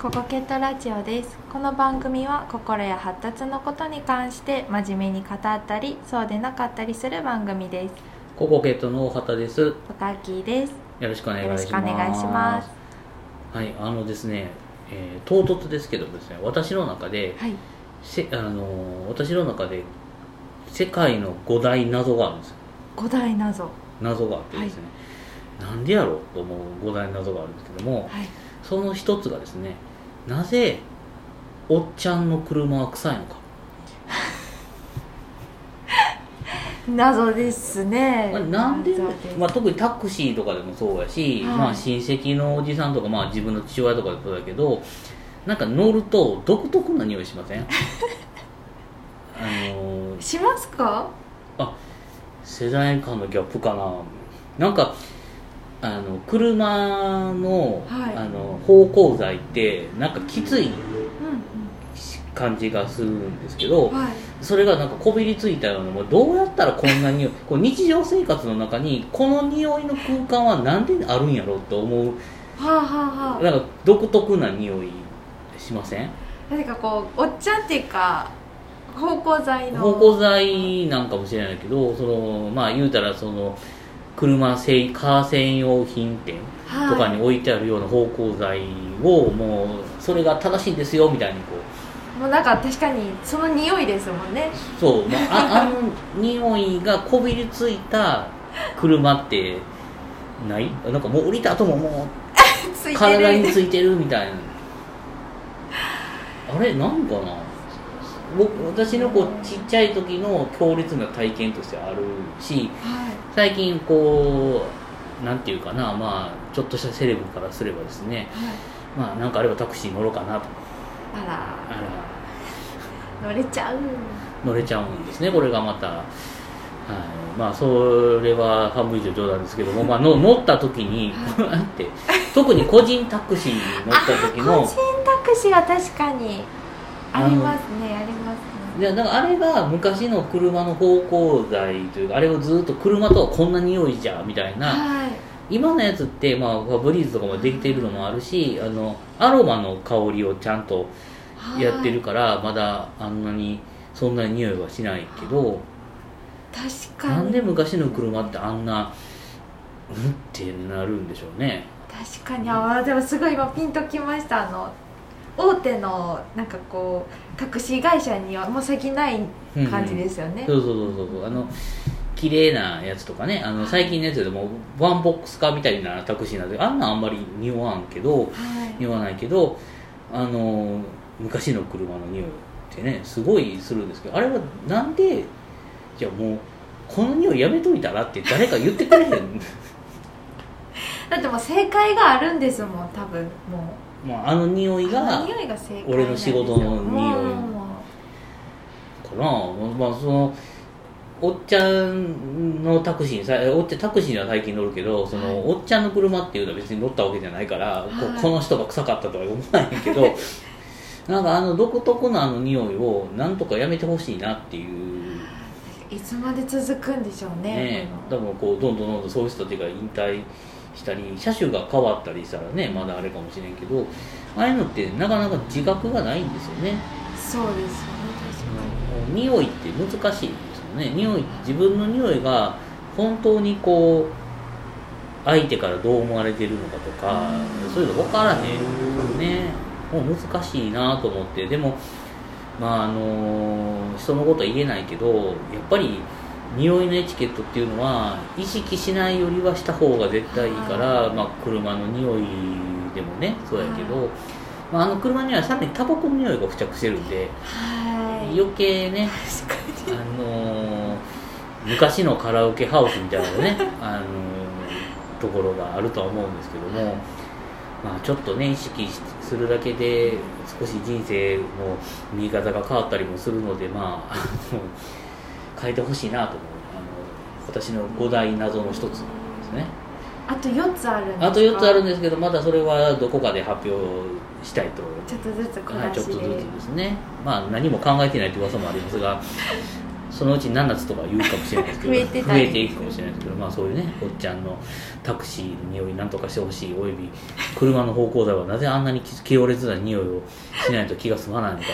ココケットラジオです。この番組は心や発達のことに関して真面目に語ったりそうでなかったりする番組です。ココケットの大畑です。ポタッキーです。よろしくお願いします。しくお願いします。はい、あのですね、えー唐突ですけどもですね、私の中で、はい。せあのー私の中で世界の五大謎があるんですよ。五大謎。謎があってですね、なんでやろうと思う五大謎があるんですけども、はい。その一つがですね、なぜおっちゃんの車は臭いのか？謎ですね。まあなんで？まあ、特にタクシーとかでもそうやし、はい。まあ、親戚のおじさんとか、まあ、自分の父親とかそうだけどなんか乗ると独特な匂いしません？あのーしますか？世代間のギャップかな。なんかあの車の,、はい。あの芳香剤ってなんかきついうん感じがするんですけど、うんはい。それがなんかこびりついたようなもうどうやったらこんな匂い こう日常生活の中にこの匂いの空間はなんであるんやろうと思うはあはあはあ。なんか独特な匂いしません？何かこうおっちゃんっていうか芳香剤の。芳香剤なんかもしれないけどそのまあ言うたらその車せいカー専用品店とかに置いてあるような芳香剤をもうそれが正しいですよみたいにこう。もうなんか確かにその匂いですもんね。そう、まあ、ああの匂いがこびりついた車ってない？なんかもう降りた後ももう て体にるついてるみたいな。あれ？なんかな？僕私のこうちっちゃい時の強烈な体験としてあるしはい。最近こうなんていうかなまあちょっとしたセレブからすればですねはい。まあなんかあればタクシー乗ろうかなと。あら。あら。乗れちゃう。乗れちゃうんですねこれがまた、はい、まあそれは半分以上冗談ですけども、まあ、の乗った時に なんて特に個人タクシーに乗った時個の人タクシーは確かにありますねありますね。だからあれが昔の車の芳香剤というかあれをずっと車とはこんな匂いじゃみたいな。はい。今のやつって、まあ、ブリーズとかもできているのもあるしあのアロマの香りをちゃんとはい。やってるからまだあんなにそんなに匂いはしないけど。確かに。なんで昔の車ってあんなうんってなるんでしょうね。確かに。あーでもすごい今ピンときました。あの大手のなんかこうタクシー会社にはもう先ない感じですよね、そうそうそうそうそう。あの綺麗なやつとかね。あの最近のやつでもワンボックスカーみたいなタクシーなんであんなんあんまり匂わんけどはい。匂わないけどあの昔の車の匂いってねすごいするんですけどあれはなんでじゃあもうこの匂いやめといたらって誰か言ってくれへん？だってもう正解があるんですもん多分。もまあ、あの匂いがの匂いが正解俺の仕事の匂いかな。まあそのおっちゃんのタクシーにさおっちゃんタクシーには最近乗るけどその、はい。おっちゃんの車っていうのは別に乗ったわけじゃないから、こはい。この人が臭かったとは思わないけど なんかあの独特なあの匂いをなんとかやめてほしいなっていう。いつまで続くんでしょうねねこ多分こうどんどんどんどんそういう人たちが引退したり車種が変わったりしたらねまだあれかもしれんけどああいうのってなかなか自覚がないんですよね。のそうですよね匂いって難しいですよね。匂い自分の匂いが本当にこう相手からどう思われてるのかとか、うん。そういうの分からへんね。もう難しいなと思って。でもまああの人のことは言えないけどやっぱり匂いのエチケットっていうのは意識しないよりはした方が絶対いいから、まあ、車の匂いでもねそうやけど、まあ、あの車にはさらにタバコの匂いが付着してるんではい。余計ねあのー昔のカラオケハウスみたいなのね、あのーところがあるとは思うんですけども、まあ、ちょっとね意識するだけで少し人生の見方が変わったりもするのでまあ変えてほしいなと思う。あの私の五大謎の一つですね。あと4つあるんですか？あと4つあるんですけどまだそれはどこかで発表したいと。ちょっとずつ小はい、ちょっとずつですね、まあ、何も考えてないという噂もありますが、そのうち7つとか言うかもしれないですけど 増えて増えていくかもしれないですけどまあそういうねおっちゃんのタクシーの匂いなんとかしてほしい。および車の芳香剤はなぜあんなに強烈な匂いをしないと気が済まないのか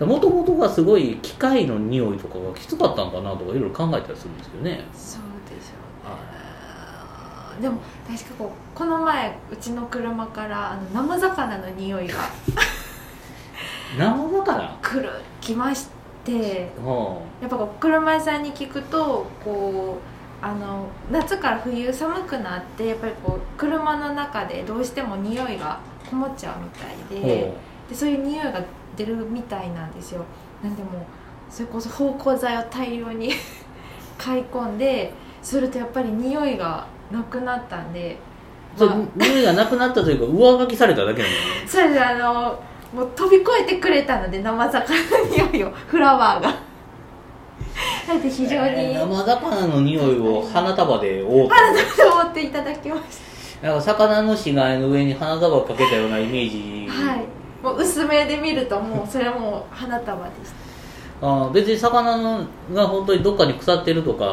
もともとがすごい機械の匂いとかがきつかったのかなとかいろいろ考えたりするんですけどね。そうでしょうね。でも確かこうこの前うちの車からあの生魚の匂いが 生魚？来る来まして。はやっぱこう車屋さんに聞くとこうあの夏から冬寒くなってやっぱりこう車の中でどうしても匂いがこもっちゃうみたいあでほでそういう匂いが出るみたいなんですよ。なんでもうそれこそ芳香剤を大量に 買い込んでするとやっぱり匂いがなくなったんで、まあ。れ匂いがなくなったというか上書きされただけなんだよね。それであのもう飛び越えてくれたので生魚の匂いをフラワーが。だって非常に、えー生魚の匂いを花束で覆って花束と思っていただきましなんか魚の死骸の上に花束かけたようなイメージ、たはいもう薄めで見るともうそれはもう花束でしあー別に魚のが本当にどっかに腐ってるとか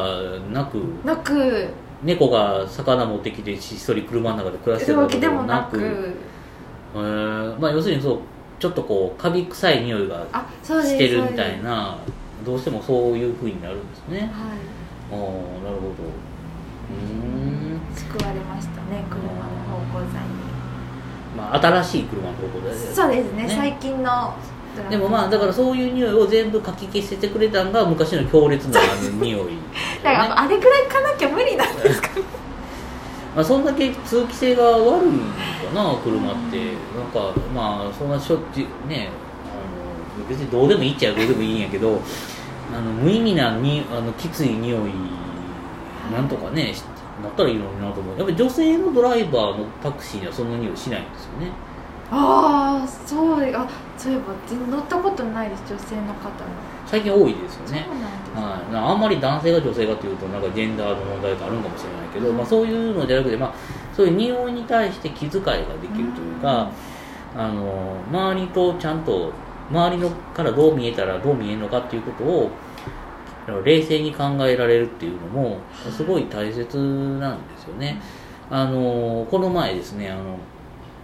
なく？たなく。猫が魚持ってきてひっそり車の中で暮らしてるわけでもなく？えー。まあ、要するにそうちょっとこうカビ臭い匂いがしてるみたいなどうしてもそういうふうになるんですね。はい。ああなるほど。うーん。救われましたね車の芳香剤にまあ新しい車の方向で。そうですね。最近の。でもまあだからそういう匂いを全部かき消しててくれたのが昔の強烈な匂い、だからあれくらいかなきゃ無理なんですかね。まあ、そんだけ通気性が悪いかな車って。なんかまあそんなしょっちゅうねあの別にどうでもいいっちゃどうでもいいんやけどあの無意味なにあのきつい匂いなんとかねしなったらいいのになと思う。やっぱり女性のドライバーのタクシーにはそんな匂いしないんですよね。ああそうであそういえば乗ったことないです女性の方の最近多いですよね。そうなんですはい、なあんまり男性が女性がというとなんかジェンダーの問題があるんかもしれないけど、まあ、そういうのじゃなくて、まあ、そういう匂いに対して気遣いができるというか、あの周りとちゃんと周りのからどう見えたらどう見えるのかっていうことを冷静に考えられるっていうのもすごい大切なんですよね。あのこの前ですねあの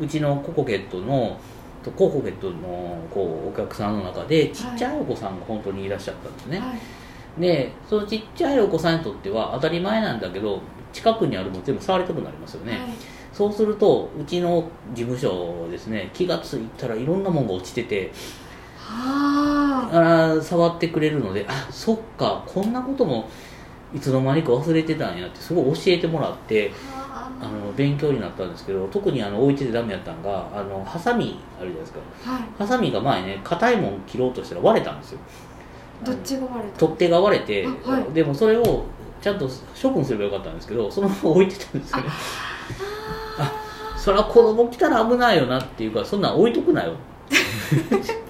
うちのココケットのココケットのこうお客さんの中でちっちゃいお子さんが本当にいらっしゃったんですね。はいでそのちっちゃいお子さんにとっては当たり前なんだけど近くにあるもの全部触りたくなりますよね、はいそうするとうちの事務所ですね気がついたらいろんなものが落ちててはああー触ってくれるのであそっかこんなこともいつの間にか忘れてたんやってすごい教えてもらってあの勉強になったんですけど特にあの置いててダメやったんがあのハサミあるじゃないですか。はい。ハサミが前ね硬いもん切ろうとしたら割れたんですよ。どっちが割れた？取っ手が割れて、あはい。でもそれをちゃんと処分すればよかったんですけどそのまま置いてたんですよね。あそれは子供来たら危ないよなっていうかそんなん置いとくなよ。綺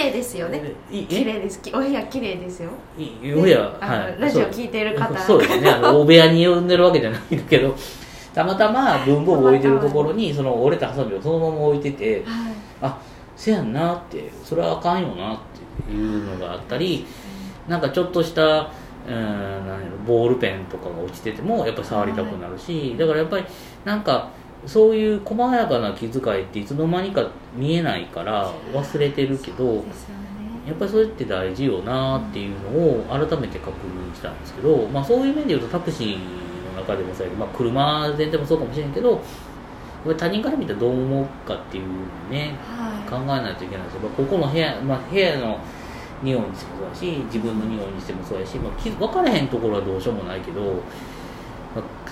麗ですよね。綺麗です。きお部屋綺麗ですよ。いいお部屋はい。ラジオ聞いてる方。そうですね。あの 大部屋に呼んでるわけじゃないんだけどたまたま文房具置いてるところにその折れたハサミをそのまま置いててはい。あせやんなってそれはあかんよなっていうのがあったりなんかちょっとした、うん、ボールペンとかが落ちててもやっぱり触りたくなるし、だからやっぱりなんかそういう細やかな気遣いっていつの間にか見えないから忘れてるけどね。やっぱりそれって大事よなっていうのを改めて確認したんですけど、まあ、そういう面で言うとタクシーの中でもさ、まあ、車全体もそうかもしれんけど他人から見たらどう思うかっていうのをねは考えないといけないですよ、まあ、ここの部屋、まあ、部屋の匂いにしてもそうだし自分の匂いにしてもそうやし、まあ、気分かれへんところはどうしようもないけど、まあ、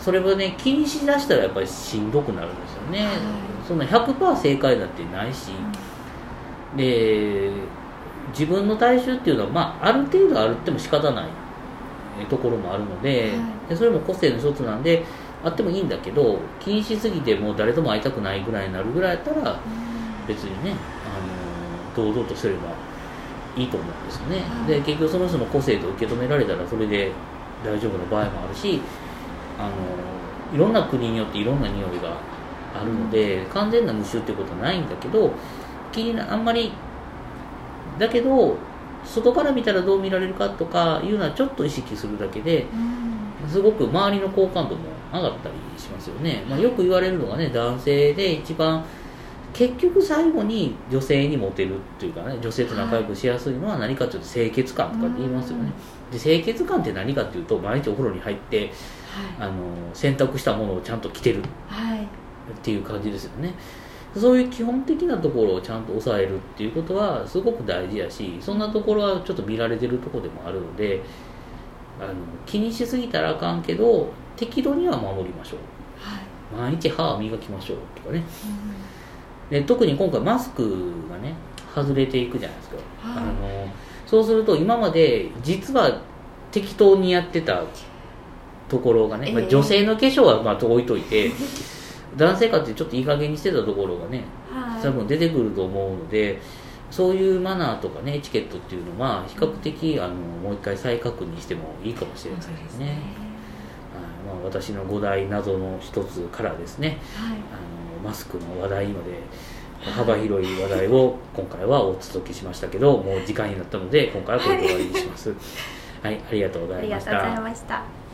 それをね気にしだしたらやっぱりしんどくなるんですよね、はい。そんな100%正解だってないし、で自分の体臭っていうのは、まあ、ある程度あるっても仕方ない。えところもあるので,、はい。でそれも個性の一つなんであってもいいんだけど気にしすぎてもう誰とも会いたくないぐらいになるぐらいやったら別にね、あの堂々とすればいいと思うんですよね、はい。で結局その人の個性と受け止められたらそれで大丈夫な場合もあるしあのいろんな国によっていろんな匂いがあるので、完全な無臭っていうことはないんだけど気になあんまりだけど外から見たらどう見られるかとかいうのはちょっと意識するだけでうん。すごく周りの好感度も上がったりしますよね、まあ、よく言われるのがね男性で一番結局最後に女性にモテるっていうかね女性と仲良くしやすいのは何かというと清潔感とかって言いますよね。で清潔感って何かっていうと毎日お風呂に入ってあの洗濯したものをちゃんと着てるはい。はいっていう感じですよね。そういう基本的なところをちゃんと抑えるっていうことはすごく大事やしそんなところはちょっと見られてるところでもあるのであの気にしすぎたらあかんけど適度には守りましょう。はい。毎日歯を磨きましょうとかねで特に今回マスクがね外れていくじゃないですか、はいあのそうすると今まで実は適当にやってたところがね、まあええ女性の化粧はまあ置いといて 男性かってちょっといい加減にしてたところがねはい。多分出てくると思うのでそういうマナーとかねエチケットっていうのは比較的あのもう一回再確認してもいいかもしれないですすでねね。はい。まあ、私の五大謎の一つからですね。はい。あのマスクの話題まで幅広い話題を今回はお届けしましたけどもう時間になったので今回はこれで終わりにします。はい、ありがとうごあざいましりがとうございたました